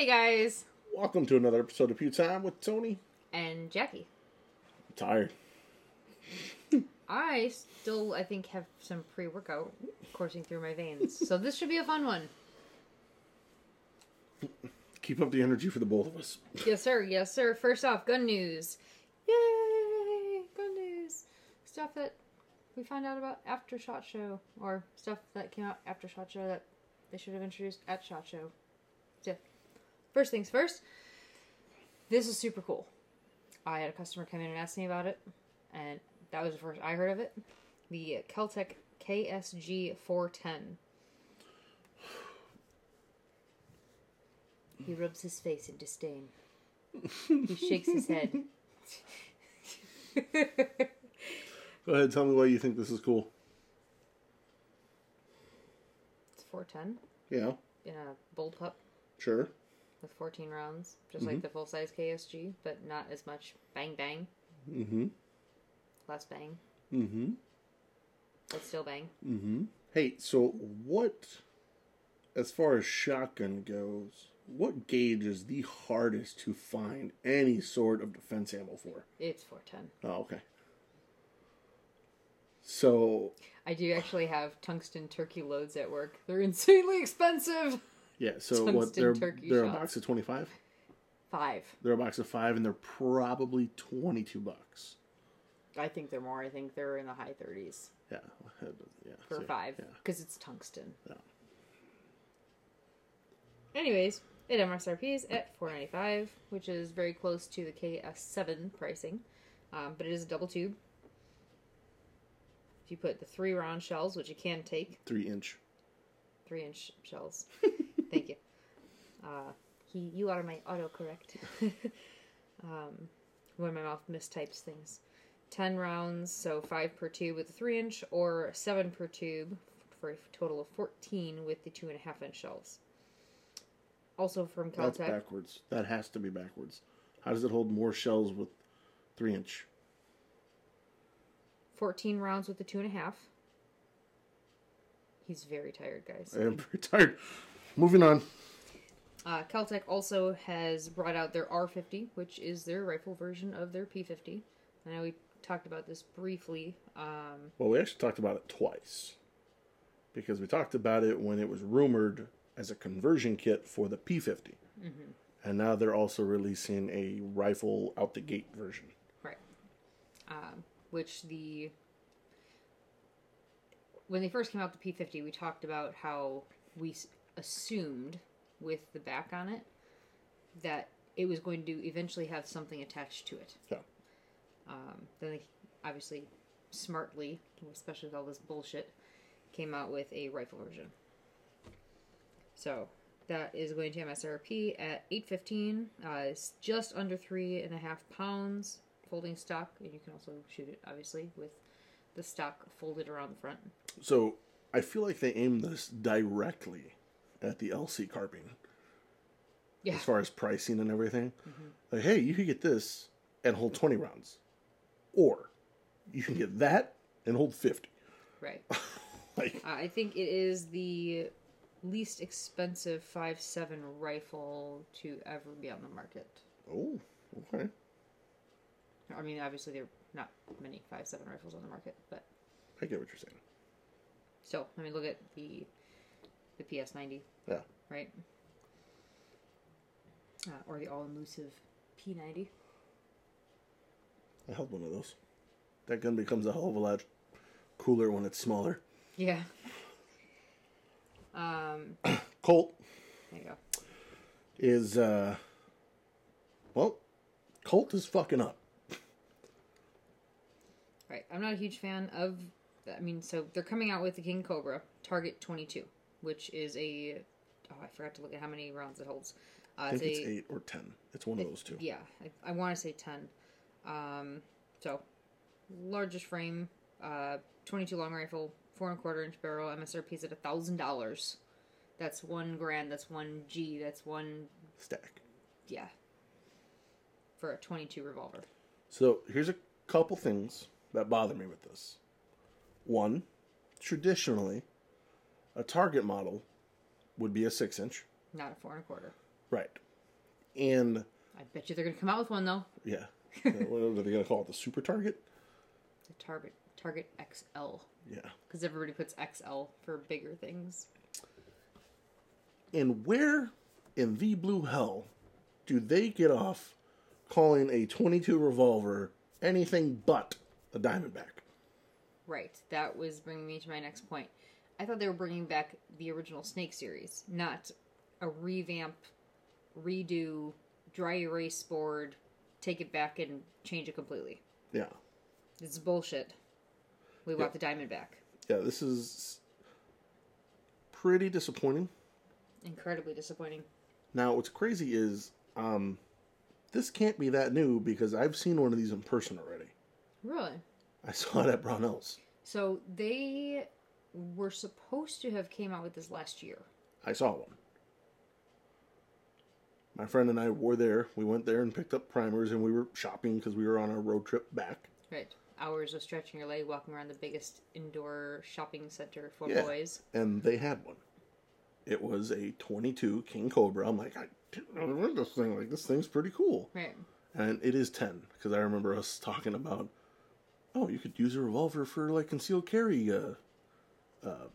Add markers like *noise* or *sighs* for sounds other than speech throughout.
Hey guys, Welcome to another episode of Pew Time with Tony. and Jackie. I'm tired. I still, I think, have some pre-workout coursing through my veins, so this should be a fun one. Keep up the energy for the both of us. Yes, sir. Yes, sir. First off, gun news. Yay! Gun news. Stuff that we found out about after Shot Show, or stuff that came out after Shot Show that they should have introduced at Shot Show. So, first things first. This is super cool. I had a customer come in and ask me about it, and that was the first I heard of it. The Keltec KSG 410. He rubs his face in disdain. he shakes his head. *laughs* Go ahead, tell me why you think this is cool. It's 410 Yeah, in a bullpup sure. With 14 rounds, just like the full size KSG, but not as much bang bang. Mm-hmm. Less bang, Mm-hmm. but still bang. Mm-hmm. Hey, so what, as far as shotgun goes, what gauge is the hardest to find any sort of defense ammo for? It's 410. Oh, okay. So, I do actually have tungsten turkey loads at work. They're insanely expensive. *laughs* yeah, so what, they're, turkey they're a shots. box of 25? Five. They're a box of five, and they're probably 22 bucks. I think they're more. I think they're in the high 30s Yeah, *laughs* yeah. for so, five Yeah. because it's tungsten. Yeah. Anyways, it MSRPs at 4.95, which is very close to the KS7 pricing, um, but it is a double tube. If you put the three round shells, which you can take, Three inch. three inch shells. *laughs* Thank you. Uh, he, you are my autocorrect. *laughs* um, when my mouth mistypes things. Ten rounds, so five per tube with the three inch, or seven per tube for a total of fourteen with the two and a half inch shells. Also from Keltec. That's backwards. That has to be backwards. How does it hold more shells with three inch? fourteen rounds with the two and a half. He's very tired, guys. I am *laughs* very tired. Moving on. Uh, Keltec also has brought out their R50, which is their rifle version of their P50. I know we talked about this briefly. Um, Well, we actually talked about it twice. Because we talked about it when it was rumored as a conversion kit for the P50. And now they're also releasing a rifle out the gate version. right. Um, which the. When they first came out, the P50, we talked about how we assumed with the back on it that it was going to eventually have something attached to it. Yeah. Um, then they obviously smartly, especially with all this bullshit, came out with a rifle version. So that is going to MSRP at eight fifteen. Uh, it's just under three and a half pounds folding stock, and you can also shoot it obviously with the stock folded around the front. So I feel like they aim this directly at the LC carbine Yeah, as far as pricing and everything. Like, hey, you could get this and hold 20 rounds. Or you can get that and hold 50. right. *laughs* Like, Uh, I think it is the least expensive five seven rifle to ever be on the market. oh, okay. I mean, obviously there are not many five seven rifles on the market, but I get what you're saying. So, I mean, look at the the PS ninety, Yeah. right? Uh, or the all inclusive P ninety. I held one of those. That gun becomes a hell of a lot cooler when it's smaller. Yeah. Um. *coughs* Colt There you go. is, uh, well, Colt is fucking up. Right. I'm not a huge fan of. I mean, so they're coming out with the King Cobra Target 22, which is a. Oh, I forgot to look at how many rounds it holds. Uh, I think it's it's a, eight or ten. It's one of those two. Yeah, I, I want to say 10. Um, so, largest frame, uh, 22 long rifle, four and a quarter inch barrel, MSRP is at a thousand dollars. That's one grand. That's one G. That's one. Stack. Yeah. For a 22 revolver. So here's a couple things that bother me with this. One, traditionally, a target model would be a six inch. Not a four and a quarter. Right. and I bet you they're gonna come out with one though. yeah, Uh, what are they gonna call it? The Super Target? The Target Target XL Yeah. because everybody puts XL for bigger things. And where in the blue hell do they get off calling a 22 revolver anything but a Diamondback? Right. That was bringing me to my next point. I thought they were bringing back the original Snake series, not a revamp, redo, dry erase board, take it back and change it completely. Yeah. It's bullshit. We want the Diamondback. Yeah, this is pretty disappointing. Incredibly disappointing. Now, what's crazy is um, this can't be that new because I've seen one of these in person already. Really? I saw it at Brownells. So they were supposed to have came out with this last year. I saw one. My friend and I were there. We went there and picked up primers, and we were shopping because we were on our road trip back. Right. Hours of stretching your leg, walking around the biggest indoor shopping center for Yeah. boys. and they had one. It was a 22 King Cobra. I'm like, I didn't know this thing. Like, this thing's pretty cool. Right. And it is 10 because I remember us talking about, oh, you could use a revolver for like concealed carry uh, uh,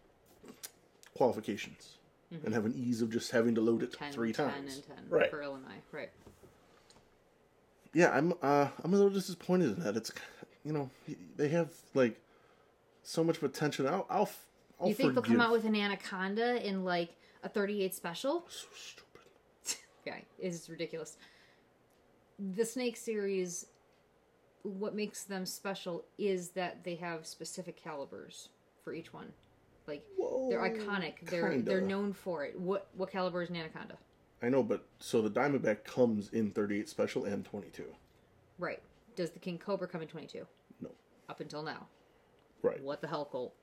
qualifications and have an ease of just having to load it 10, three 10 times. and 10 Right. for Illinois. Right. Yeah, I'm uh, I'm a little disappointed in that. It's you know they have like so much potential. I'll I'll, I'll you think they'll come out with an Anaconda in like a 38 special? so stupid. *laughs* yeah, it's ridiculous. The Snake series, what makes them special is that they have specific calibers for each one. Like they're iconic. They're kinda. they're known for it. What what caliber is an Anaconda? I know, but so the Diamondback comes in 38 special and 22. Right. Does the King Cobra come in 22? No, Up until now. right. What the hell, Colt?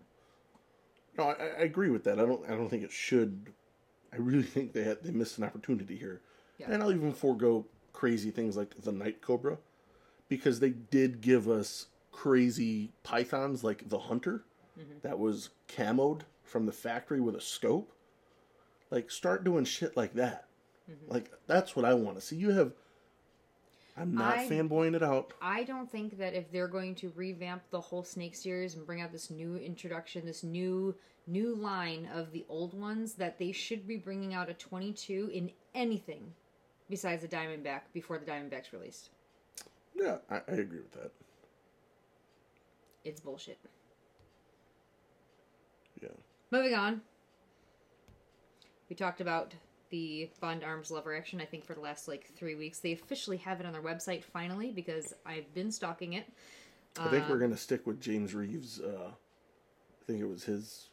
No, I, I agree with that. I don't. I don't think it should. I really *laughs* think they had they missed an opportunity here, Yeah. and I'll even forego crazy things like the Night Cobra, because they did give us crazy pythons like the Hunter, Mm-hmm. that was camoed from the factory with a scope. Like, start doing shit like that. Mm-hmm. Like that's what I want to see. You have. I'm not I- fanboying it out. I don't think that if they're going to revamp the whole Snake series and bring out this new introduction, this new new line of the old ones, that they should be bringing out a 22 in anything besides the Diamondback before the Diamondback's released. Yeah, I, I agree with that. It's bullshit. Yeah. Moving on. We talked about the Bond Arms Lever action, I think, for the last like three weeks. They officially have it on their website finally because I've been stalking it. I think we're gonna stick with James Reeves. Uh, I think it was his.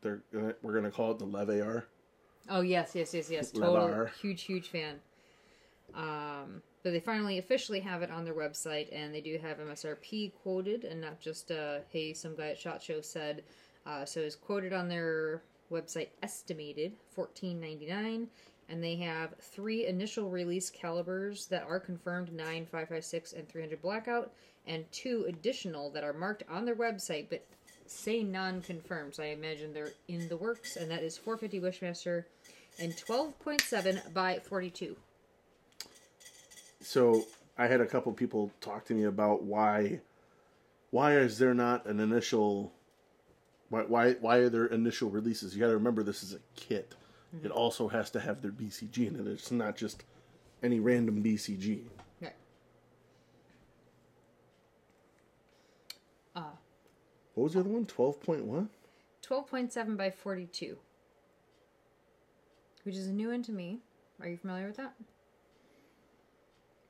They're gonna, we're gonna call it the Lev AR. Oh yes, yes, yes, yes. Levar. Total huge, huge fan. Um, but they finally officially have it on their website, and they do have MSRP quoted, and not just uh, hey, some guy at Shot Show said. Uh, so it's quoted on their website, estimated fourteen ninety nine, and they have three initial release calibers that are confirmed: nine, five, five, six, and three hundred blackout, and two additional that are marked on their website, but say non-confirmed. So I imagine they're in the works, and that is 450 Bushmaster and 12.7 by 42. So I had a couple people talk to me about why, why is there not an initial, why why why are there initial releases? You got to remember this is a kit. It also has to have their BCG in it. It's not just any random BCG. Right. Uh, What was the other one? Twelve point one. 12.7 by 42, which is a new one to me. Are you familiar with that?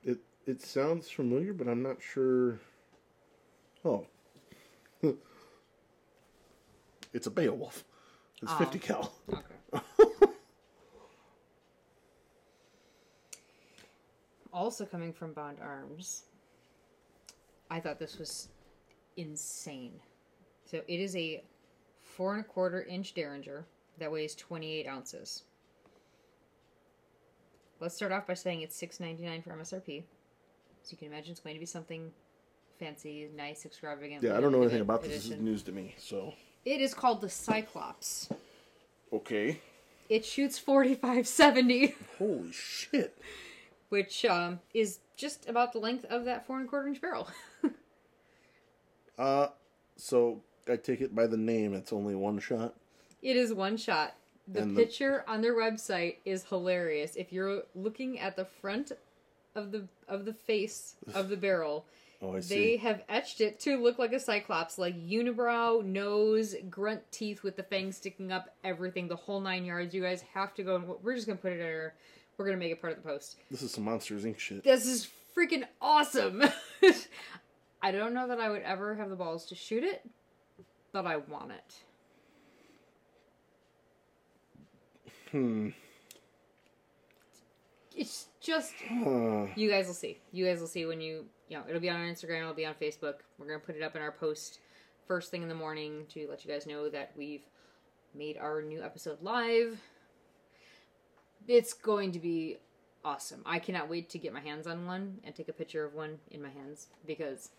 It it sounds familiar, but I'm not sure. Oh, it's a Beowulf. It's Oh. 50 cal. Okay. *laughs* also coming from Bond Arms, I thought this was insane. So it is a four and a quarter inch Derringer that weighs 28 ounces. Let's start off by saying it's six ninety nine for MSRP. So you can imagine it's going to be something fancy, nice, extravagant. Yeah, I don't know anything about this. This is news to me. So It is called the Cyclops. okay. It shoots 4570. Holy shit! which um, is just about the length of that four and a quarter inch barrel. *laughs* Uh, so I take it by the name. It's only one shot. It is one shot. The And the- picture on their website is hilarious. If you're looking at the front of the of the face *sighs* of the barrel, Oh, I see. they have etched it to look like a cyclops, like unibrow, nose, grunt teeth with the fangs sticking up, everything, the whole nine yards. You guys have to go and we're just gonna put it in our. We're gonna make it part of the post. This is some Monsters Inc. shit. This is freaking awesome. *laughs* I don't know that I would ever have the balls to shoot it, but I want it. Hmm. It's just you guys will see. You guys will see when you you know it'll be on Instagram, it'll be on Facebook. We're gonna put it up in our post first thing in the morning to let you guys know that we've made our new episode live. It's going to be awesome. I cannot wait to get my hands on one and take a picture of one in my hands because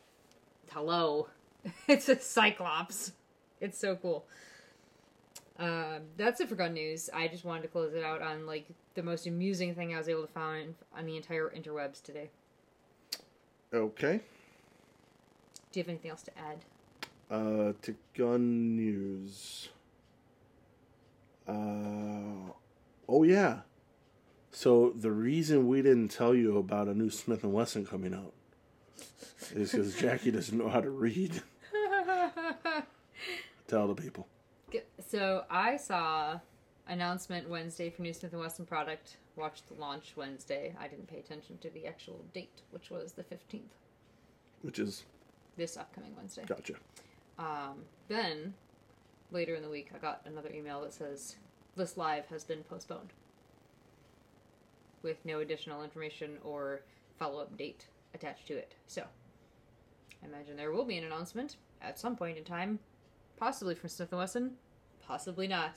hello, *laughs* it's a cyclops. It's so cool. Um, that's it for gun news. I just wanted to close it out on like the most amusing thing I was able to find on the entire interwebs today. Okay. Do you have anything else to add? Uh, to gun news. Uh, oh yeah. So the reason we didn't tell you about a new Smith and Wesson coming out is because *laughs* Jackie doesn't know how to read. *laughs* Tell the people. so I saw announcement Wednesday for new Smith and Wesson product. Watched the launch Wednesday. I didn't pay attention to the actual date, which was the fifteenth, Which is this upcoming Wednesday. gotcha. Um, then later in the week, I got another email that says this live has been postponed with no additional information or follow up date attached to it. So I imagine there will be an announcement at some point in time, possibly from Smith and Wesson, possibly not.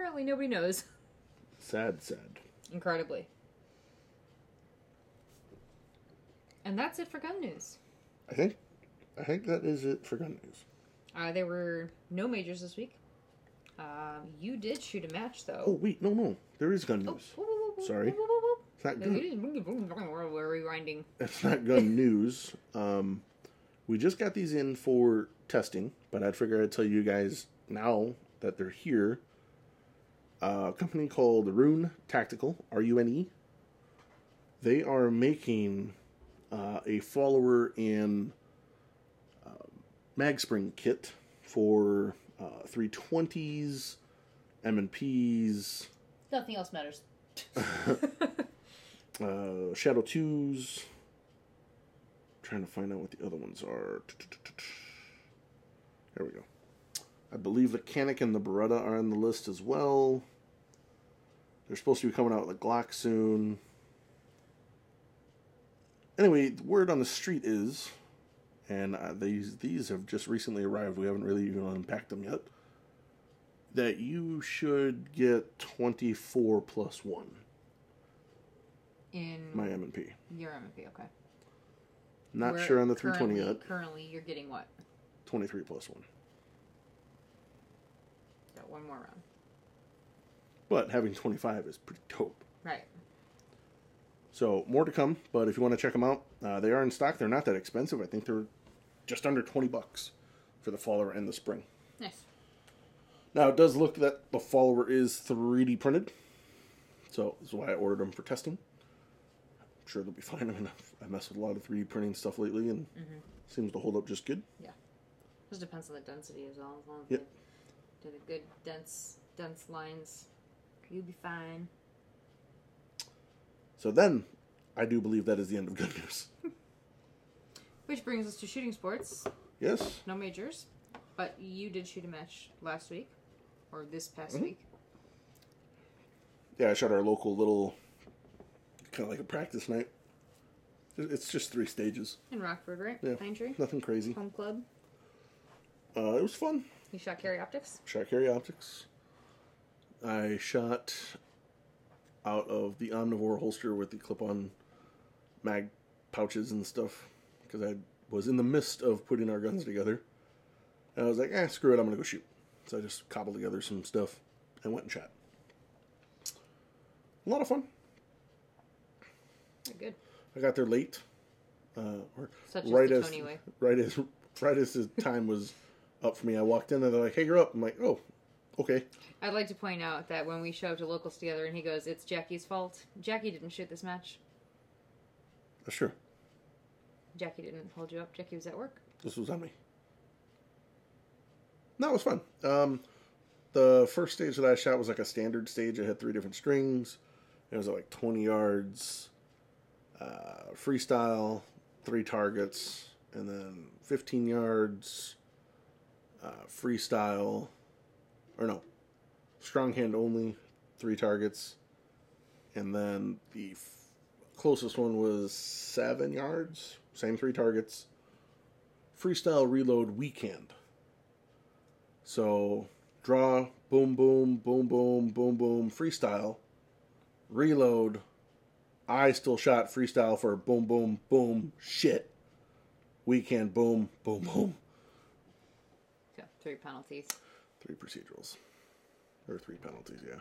Apparently, nobody knows. Sad, sad. Incredibly. And that's it for gun news. I think, I think that is it for gun news. Uh, there were no majors this week. Um, you did shoot a match though. Oh wait, no, no, there is gun Oh, news. whoa, whoa, whoa, Sorry. It's not gun. We're rewinding. It's not gun *laughs* news. Um, we just got these in for testing, but I'd figure I'd tell you guys now that they're here. Uh, a company called Rune Tactical, R U N E. They are making uh, a follower in uh, mag spring kit for uh, 320s, M&Ps, Nothing else matters. *laughs* uh, Shadow 2s. Trying to find out what the other ones are. There we go. I believe the Canik and the Beretta are on the list as well. They're supposed to be coming out with a Glock soon. Anyway, the word on the street is, and uh, these these have just recently arrived. We haven't really even unpacked them yet. That you should get twenty four plus one In my M and P. your M&P, okay. Not Where sure on the 320 yet. Currently, you're getting what? 23 plus 1. Got one more round. But having 25 is pretty dope. Right. So, more to come, but if you want to check them out, uh, they are in stock. They're not that expensive. I think they're just under 20 bucks for the follower and the spring. Nice. Now, it does look that the follower is 3D printed. So, this is why I ordered them for testing. I'm sure they'll be *laughs* fine. I mean, I've- I mess with a lot of 3D printing stuff lately and seems to hold up just good. Yeah, just depends on the density as well. As long as Yep. Did a good dense dense lines, you'll be fine. So, then, I do believe that is the end of good news. *laughs* Which brings us to shooting sports. Yes? No majors, but you did shoot a match last week, or this past Mhm. week. Yeah, I shot our local little, kind of like a practice night. It's just three stages. In Rockford, right? Yeah. Pine Tree Nothing crazy. Home Club. Uh, it was fun. You shot carry optics. Shot carry optics. I shot out of the omnivore holster with the clip-on mag pouches and stuff because I was in the midst of putting our guns together. And I was like, eh, screw it, I'm gonna go shoot. So I just cobbled together some stuff and went and shot. A lot of fun. Good. I got there late, uh, or Such right as way. right as right as the time was up for me. I walked in and they're like, "Hey, you're up." I'm like, "Oh, okay." I'd like to point out that when we show up to locals together and he goes, "It's Jackie's fault." Jackie didn't shoot this match. Sure, Jackie didn't hold you up. Jackie was at work. this was on me. That was fun. Um, the first stage that I shot was like a standard stage. It had three different strings. It was at like 20 yards, uh, freestyle, three targets, and then 15 yards, uh, freestyle, or no, strong hand only, three targets, and then the f- closest one was seven yards, same three targets, freestyle reload weekend. So draw, boom, boom, boom, boom, boom, boom, freestyle, reload. I still shot freestyle for boom, boom, boom, shit. Weekend, boom, boom, boom. Three penalties. Three procedurals. Or three penalties, yeah.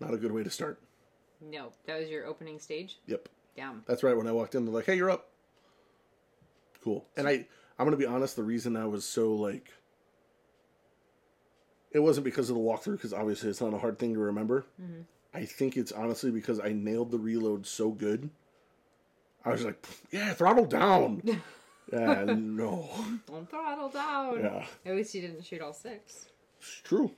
Not a good way to start. No, that was your opening stage. Yep. Damn. That's right. When I walked in, they're like, "Hey, you're up." Cool. And I, I'm gonna be honest. The reason I was so like, it wasn't because of the walkthrough, because obviously it's not a hard thing to remember. Mm-hmm. I think it's honestly because I nailed the reload so good. I was like, "Yeah, throttle down." *laughs* yeah, no. Don't throttle down. Yeah, At least you didn't shoot all six. it's true.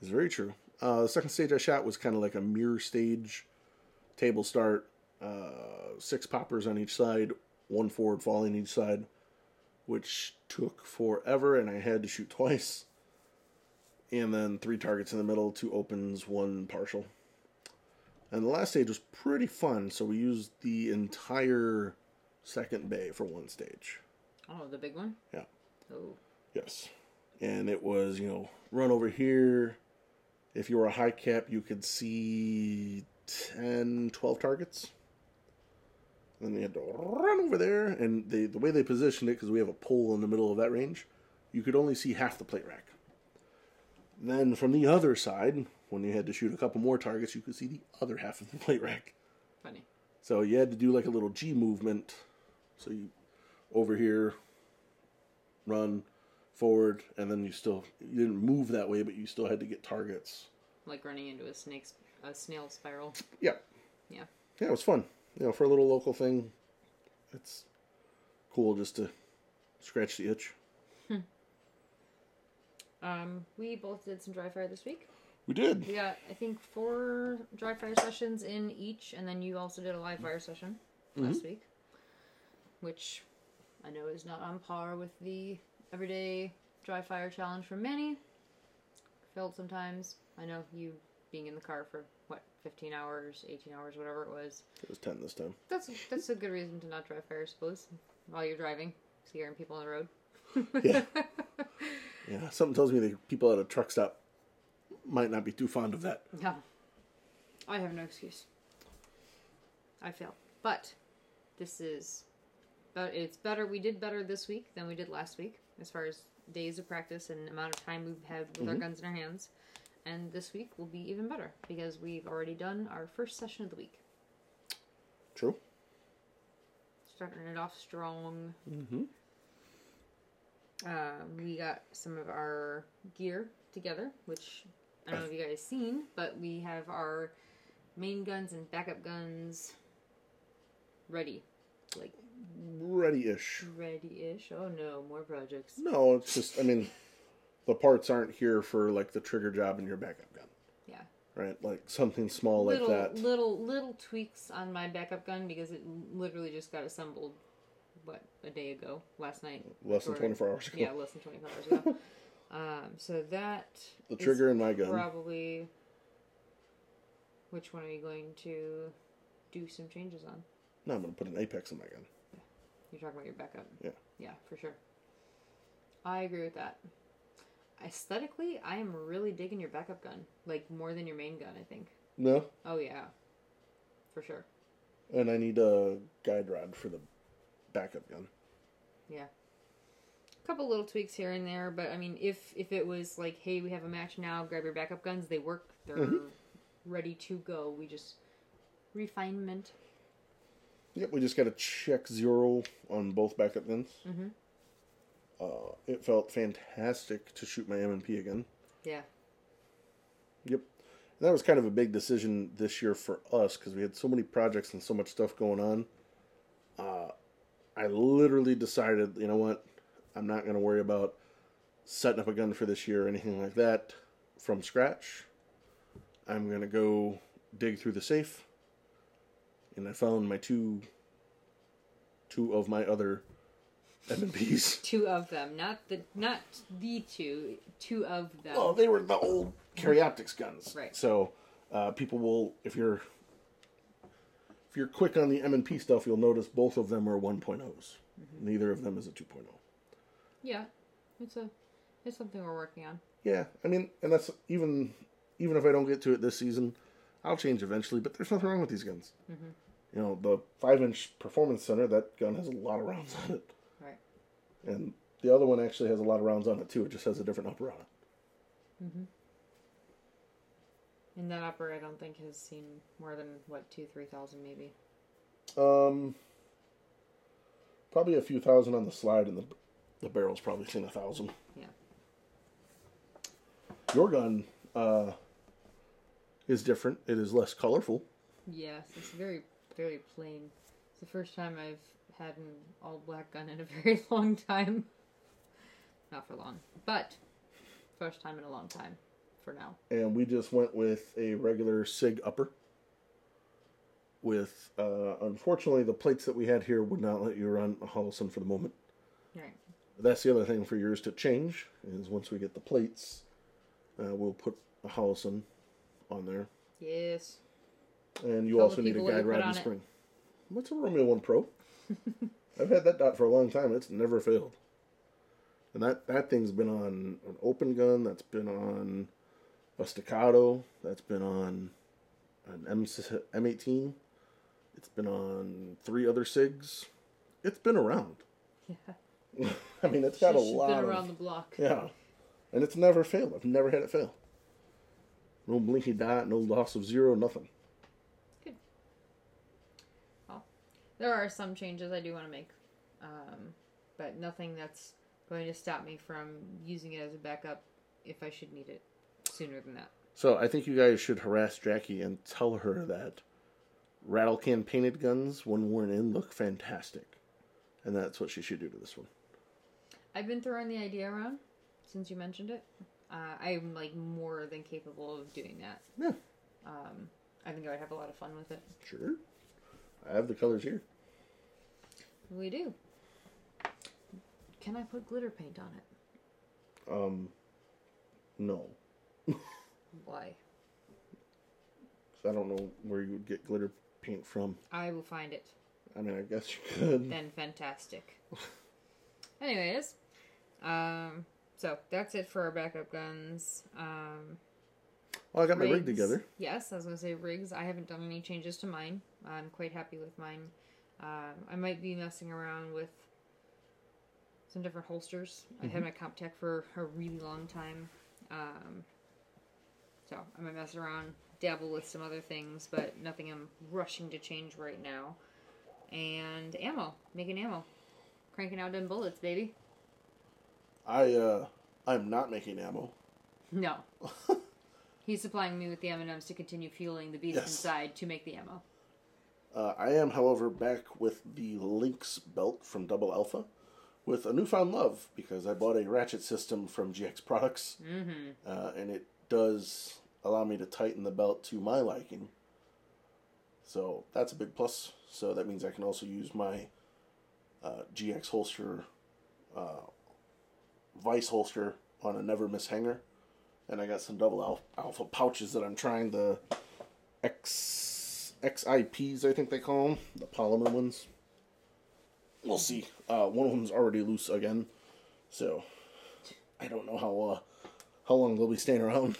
It's very true. Uh, the second stage I shot was kind of like a mirror stage, table start, uh, six poppers on each side, one forward falling each side, which took forever, and I had to shoot twice. And then three targets in the middle, two opens, one partial. And the last stage was pretty fun, so we used the entire second bay for one stage. Oh, the big one. Yeah. Oh, Yes. And it was, you know, run over here. If you were a high cap, you could see 10, 12 targets. And Then you had to run over there. And they, the way they positioned it, because we have a pole in the middle of that range, you could only see half the plate rack. Then from the other side, when you had to shoot a couple more targets, you could see the other half of the *laughs* plate rack. funny. So you had to do like a little G movement. So you over here, run forward, and then you still you didn't move that way, but you still had to get targets. Like running into a snake's a snail spiral. Yeah, Yeah. yeah, it was fun. You know, for a little local thing, it's cool just to scratch the itch. Hmm. Um, we both did some dry fire this week. We did. We got, I think, four dry fire sessions in each, and then you also did a live mm-hmm. fire session mm-hmm. last week, which I know is not on par with the everyday dry fire challenge for many. Failed sometimes. I know you being in the car for what, 15 hours, 18 hours, whatever it was. It was ten this time. That's that's a good reason to not dry fire, I suppose, while you're driving, scaring people on the road. Yeah. *laughs* Yeah, something tells me the people at a truck stop might not be too fond of that. Yeah. I have no excuse. I failed. But this is but it's better we did better this week than we did last week as far as days of practice and amount of time we've had with our guns in our hands. And this week will be even better because we've already done our first session of the week. True. Starting it off strong. Mm-hmm. Uh, we got some of our gear together, which I don't know if you guys seen, but we have our main guns and backup guns ready. Like Ready-ish. ready-ish. Oh no, more projects. No, it's just I mean, the parts aren't here for like the trigger job in your backup gun, Yeah. right? Like something small like that. little little tweaks on my backup gun because it literally just got assembled what, a day ago, last night. Less than 24 hours ago. Yeah, less than twenty four hours ago. *laughs* um, so that The trigger in my gun. Probably. Which one are you going to do some changes on? No, I'm going to put an apex in my gun. You're talking about your backup. Yeah. Yeah, for sure. I agree with that. Aesthetically, I am really digging your backup gun. Like, more than your main gun, I think. No, Oh, yeah. For sure. and I need a guide rod for the backup gun. Yeah. A couple little tweaks here and there, but I mean, if if it was like, hey, we have a match now, grab your backup guns, they work, they're Mhm. ready to go. We just refinement. Yep, we just got to check zero on both backup guns. Mhm. Uh, it felt fantastic to shoot my M and P again. Yeah. Yep. And that was kind of a big decision this year for us because we had so many projects and so much stuff going on. Uh, I literally decided, you know what, I'm not going to worry about setting up a gun for this year or anything like that from scratch. I'm going to go dig through the safe. And I found my two, two of my other M&Ps. *laughs* Two of them, not the not the two, two of them. Well, they were the old Carry Optics guns, Right. So uh, people will, if you're if you're quick on the M and P stuff, you'll notice both of them are 1.0s. Neither of them is a oh. 2.0. yeah, it's a it's something we're working on. Yeah, I mean, and that's even even if I don't get to it this season, I'll change eventually. But there's nothing wrong with these guns. You know, the five inch performance center that gun has a lot of rounds on it, Right. and the other one actually has a lot of rounds on it too. It just has a different upper on it. Mm-hmm. And that upper, I don't think has seen more than what two, three thousand, maybe. Um, probably a few thousand on the slide, and the the barrel's probably seen a thousand. Yeah. Your gun uh, is different. It is less colorful. Yes, it's very, very plain. It's the first time I've had an all black gun in a *laughs* very long time. Not for long, but first time in a long time for now. and we just went with a regular Sig upper. With uh, unfortunately, the plates that we had here would not let you run a Holosun for the moment. Right. That's the other thing for yours to change is once we get the plates, uh, we'll put a Holosun on there, Yes. and you Tell also need a people what you guide rod and it. spring. What's a Romeo One Pro? *laughs* I've had that dot for a long time. It's never failed. And that, that thing's been on an open gun. That's been on a staccato. That's been on an M M18. It's been on three other SIGs. It's been around. Yeah. *laughs* I mean, it's got a lot been of around the block. yeah, and it's never failed. I've never had it fail. No blinky dot, no loss of zero, nothing. Good. Well, there are some changes I do want to make, um, but nothing that's going to stop me from using it as a backup if I should need it sooner than that. So I think you guys should harass Jackie and tell her that rattle can painted guns, when worn in, look fantastic, and that's what she should do to this one. I've been throwing the idea around since you mentioned it. Uh, I'm like more than capable of doing that. Yeah, Um, I think I would have a lot of fun with it. sure. I have the colors here. We do. Can I put glitter paint on it? Um, no, *laughs* Why? I don't know where you would get glitter paint from. I will find it. I mean, I guess you could. Then fantastic. Anyways, um, so that's it for our backup guns. Um, Well, I got my rig together. Yes, I was gonna say rigs. I haven't done any changes to mine. I'm quite happy with mine. Um, I might be messing around with some different holsters. I Mm-hmm. had my CompTac for a really long time. Um, so I might mess around, dabble with some other things, but nothing I'm rushing to change right now. And ammo, making ammo, cranking out them bullets, baby. I uh, I'm not making ammo. No. *laughs* He's supplying me with the M&Ms to continue fueling the beast Yes. inside to make the ammo. Uh, I am, however, back with the Lynx belt from Double Alpha with a newfound love because I bought a ratchet system from GX Products, Mm-hmm. uh, and it does allow me to tighten the belt to my liking. So that's a big plus. So that means I can also use my uh, GX holster, uh, vice holster on a never miss hanger. And I got some double al- alpha pouches that I'm trying the X XIPs, I think they call them, the polymer ones. We'll see. Uh, one of them's already loose again, so I don't know how uh, how long they'll be staying around.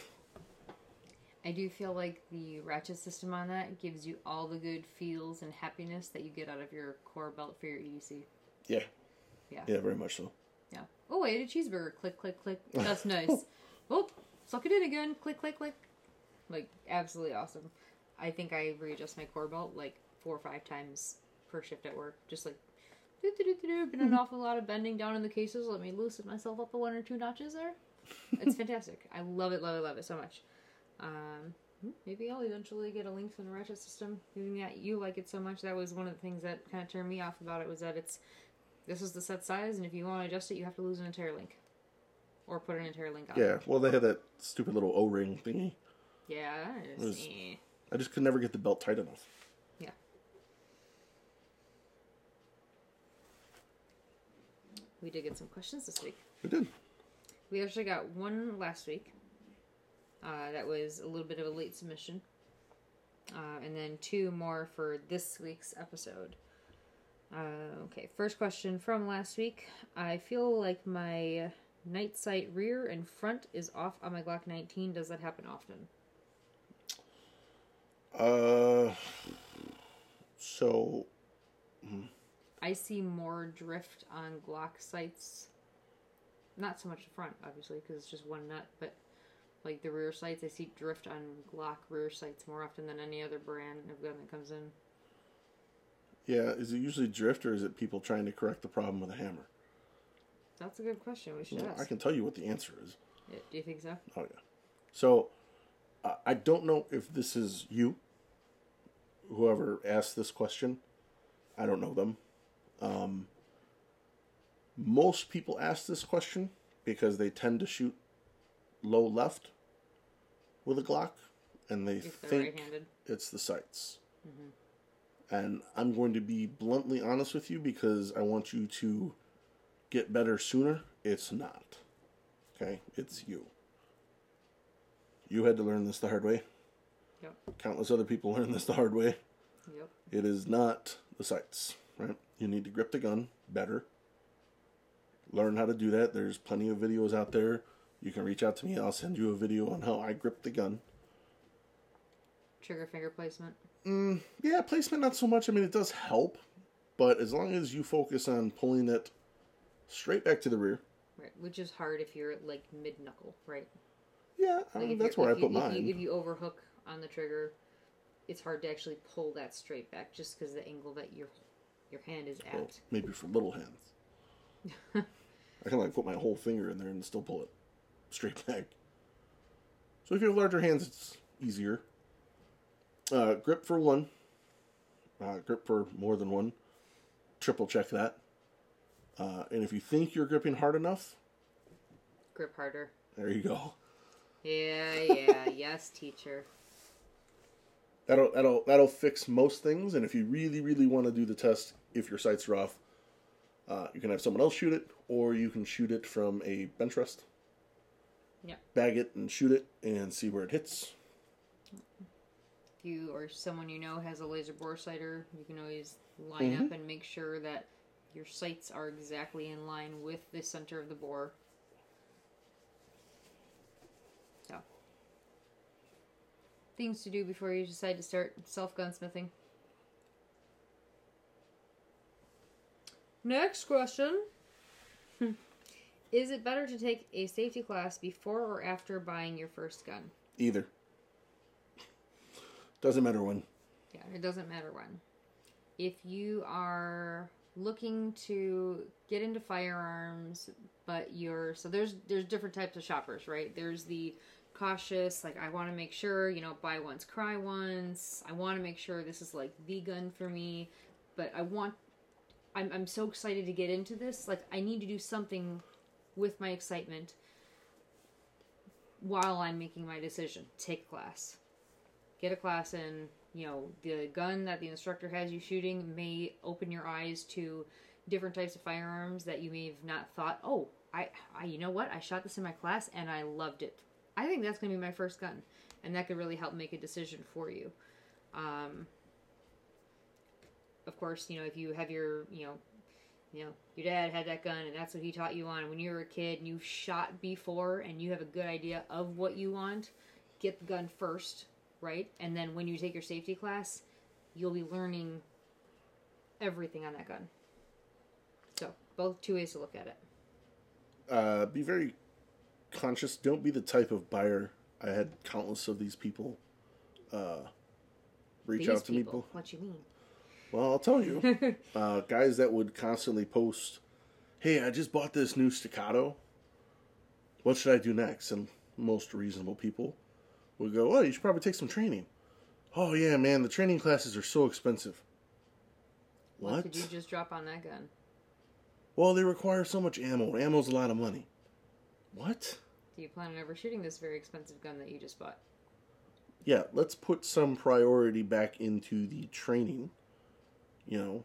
I do feel like the ratchet system on that gives you all the good feels and happiness that you get out of your core belt for your EDC. Yeah. Yeah. Yeah, very much so. Oh, I ate a cheeseburger. Click, click, click. That's nice. *laughs* oh, suck it in again. Click, click, click. Like, absolutely awesome. I think I readjust my core belt like four or five times per shift at work. Just like, been an awful lot of bending down in the cases. Let me loosen myself up a one or two notches there. It's fantastic. I love it, love it, love it so much. Um, maybe I'll eventually get a link from the ratchet system. Given that you like it so much, that was one of the things that kind of turned me off about it was that it's this is the set size, and if you want to adjust it, you have to lose an entire link or put an entire link on. Yeah, it. well, they had that stupid little O ring thingy. Yeah, was- eh. I just could never get the belt tight enough. yeah. We did get some questions this week. We did. We actually got one last week. Uh, that was a little bit of a late submission. Uh, and then two more for this week's episode. Uh, okay, first question from last week. I feel like my night sight rear and front is off on my Glock 19. Does that happen often? Uh, so I see more drift on Glock sights. Not so much the front, obviously, because it's just one nut, but like the rear sights, I see drift on Glock rear sights more often than any other brand of gun that comes in. Yeah, is it usually drift or is it people trying to correct the problem with a hammer? That's a good question. We should Well, ask. I can tell you what the answer is. Yeah, Do you think so? Oh yeah. So uh, I don't know if this is you. Whoever asked this question, I don't know them. Um, most people ask this question because they tend to shoot low left with a Glock, and they think right-handed. it's the sights. And I'm going to be bluntly honest with you because I want you to get better sooner. It's not. Okay? It's you. You had to learn this the hard way. Yep. Countless other people learned this the hard way. Yep. It is not the sights, right? You need to grip the gun better. Learn how to do that. There's plenty of videos out there. You can reach out to me. I'll send you a video on how I grip the gun. Trigger finger placement. Mm, yeah, placement not so much. I mean, it does help, but as long as you focus on pulling it straight back to the rear, Right. Which is hard if you're like mid knuckle, right? yeah, I Like mean, if that's where I put you, mine. If you, if you overhook on the trigger, it's hard to actually pull that straight back just because the angle that your your hand is Well, at. maybe for little hands. *laughs* I can like put my whole finger in there and still pull it straight *laughs* back. So if you have larger hands, it's easier. Uh, grip for one. Uh, grip for more than one. Triple check that. Uh, and if you think you're gripping hard enough, Grip harder. there you go. Yeah, yeah, *laughs* yes, teacher. That'll that'll that'll fix most things. And if you really really want to do the test, if your sights are off, uh, you can have someone else shoot it, or you can shoot it from a bench rest. Yep. Bag it and shoot it and see where it hits. If you or someone you know has a laser bore sighter, you can always line Mm-hmm. up and make sure that your sights are exactly in line with the center of the bore. So, things to do before you decide to start self gunsmithing. Next question. Is it better to take a safety class before or after buying your first gun? Either. Doesn't matter when. Yeah, it doesn't matter when. If you are looking to get into firearms, but you're so there's there's different types of shoppers, right? There's the cautious, like I want to make sure, you know, buy once, cry once. I want to make sure this is like the gun for me, but I want I'm I'm so excited to get into this. Like I need to do something with my excitement while I'm making my decision. Take class get a class in you know the gun that the instructor has you shooting may open your eyes to different types of firearms that you may have not thought oh i, I you know what? I shot this in my class and i loved it. I think that's going to be my first gun and that could really help make a decision for you. Um, of course you know if you have your you know you know your dad had that gun and that's what he taught you on. When you were a kid and you shot before and you have a good idea of what you want get the gun first right? And then when you take your safety class, you'll be learning everything on that gun. So, both two ways to look at it. Uh, be very conscious. Don't be the type of buyer. I had countless of these people uh, reach These out to people. me. What you mean? Well, I'll tell you, *laughs* uh, guys that would constantly post, "Hey, I just bought this new staccato. What should I do next?" And most reasonable people would go, "Oh, you should probably take some training." Oh yeah, man, the training classes are so expensive. What, What? did you just drop on that gun? Well, they require so much ammo. Ammo's a lot of money. What? Do you plan on ever shooting this very expensive gun that you just bought? Yeah, let's put some priority back into the training. You know,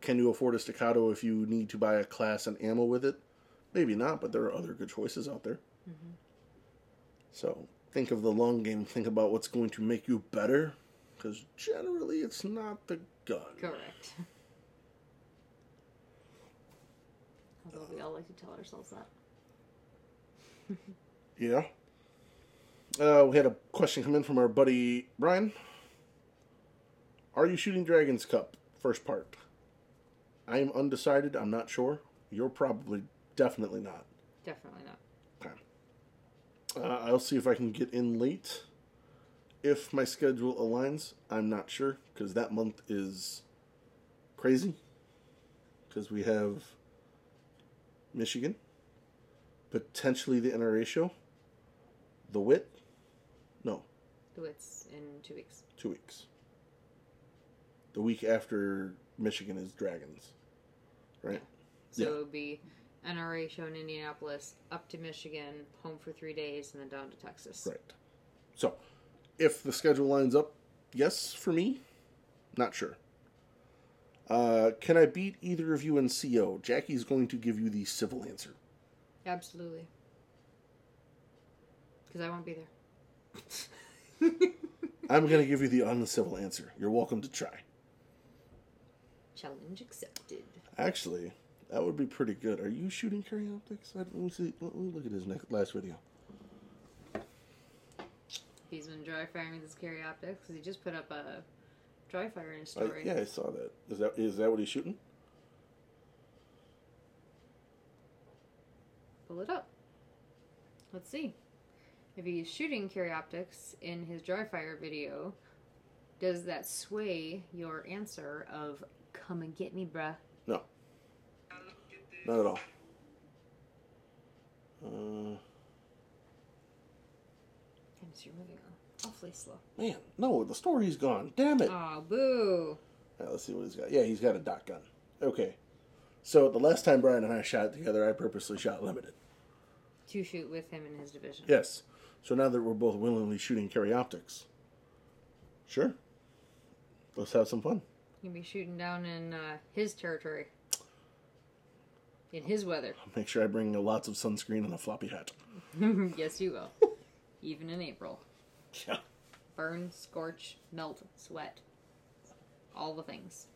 can you afford a staccato if you need to buy a class and ammo with it? Maybe not, but there are other good choices out there. Mm-hmm. So think of the long game. Think about what's going to make you better, because generally it's not the gun. Correct. Although we all like to tell ourselves that. *laughs* Yeah. Uh, we had a question come in from our buddy Brian. Are you shooting Dragon's Cup? First part. I am undecided. I'm not sure. You're probably definitely not. Definitely not. Uh, I'll see if I can get in late. If my schedule aligns, I'm not sure because that month is crazy. Because we have Michigan, potentially the NRA show, the WIT. No, The wits in two weeks. two weeks. The week after Michigan is Dragons, right? So Yeah. it would be NRA show in Indianapolis, up to Michigan, home for three days, and then down to Texas. Right. So, if the schedule lines up, yes, for me, not sure. Uh, can I beat either of you in CO? Jackie's going to give you the civil answer. Absolutely. Because I won't be there. *laughs* I'm going to give you the uncivil answer. You're welcome to try. Challenge accepted. Actually, that would be pretty good. Are you shooting carry optics? I- Let me see. Let me look at his next, last video. He's been dry firing with his carry optics because he just put up a dry fire in his I- story. yeah, I saw that. Is that is that what he's shooting? Pull it up. Let's see. If he's shooting carry optics in his dry fire video, does that sway your answer of "Come and get me, bruh"? No. Not at all. Uh, And you're moving on. awfully slow. man, no, the story's gone. Damn it. Oh, boo! Let's see what he's got. Yeah, he's got a dot gun. Okay. So the last time Brian and I shot together, I purposely shot limited. To shoot with him in his division. Yes. So now that we're both willingly shooting carry optics, sure. Let's have some fun. You'll be shooting down in uh, his territory. In his weather. Make sure I bring lots of sunscreen and a floppy hat. *laughs* yes, you will. *laughs* Even in April. Yeah. Burn, scorch, melt, sweat. All the things.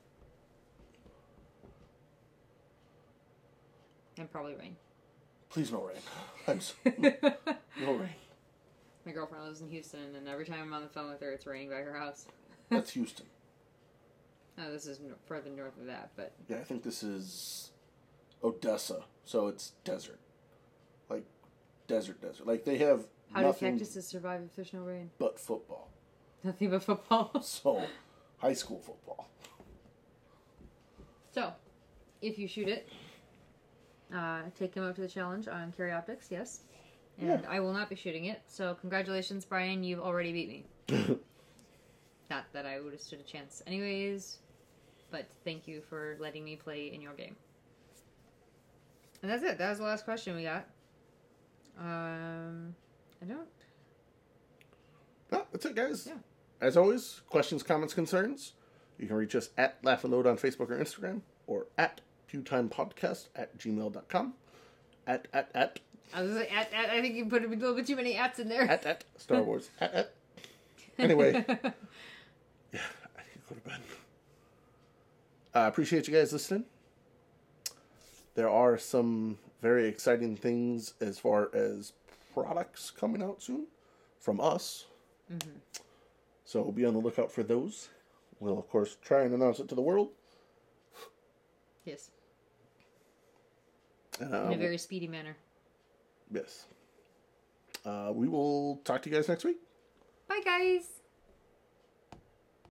And probably rain. Please no rain. Thanks. *laughs* no rain. My girlfriend lives in Houston, and every time I'm on the phone with her, it's raining by her house. That's Houston. Oh, this is further north of that, but Yeah, I think this is Odessa, so it's desert. Like desert, desert. Like they have how do cactuses survive if there's no rain? but football. Nothing but football. *laughs* So, high school football. So, if you shoot it, uh, take him up to the challenge on Optics, yes. And I will not be shooting it. So, congratulations, Brian. You've already beat me. *laughs* not that I would have stood a chance, anyways. But thank you for letting me play in your game. And that's it. That was the last question we got. Um, I don't. No, that's it, guys. Yeah. As always, questions, comments, concerns, you can reach us at Laugh and Load on Facebook or Instagram, or at pewtimepodcast at gmail.com, at, at, at, I was like, at, at, I think you put a little bit too many ats in there. at, at, Star Wars, *laughs* at, at. Anyway, *laughs* yeah, I need to go to bed. I appreciate you guys listening. There are some very exciting things as far as products coming out soon from us. So be on the lookout for those. We'll, of course, try and announce it to the world. yes, in a very speedy manner. yes. Uh, we will talk to you guys next week. Bye, guys.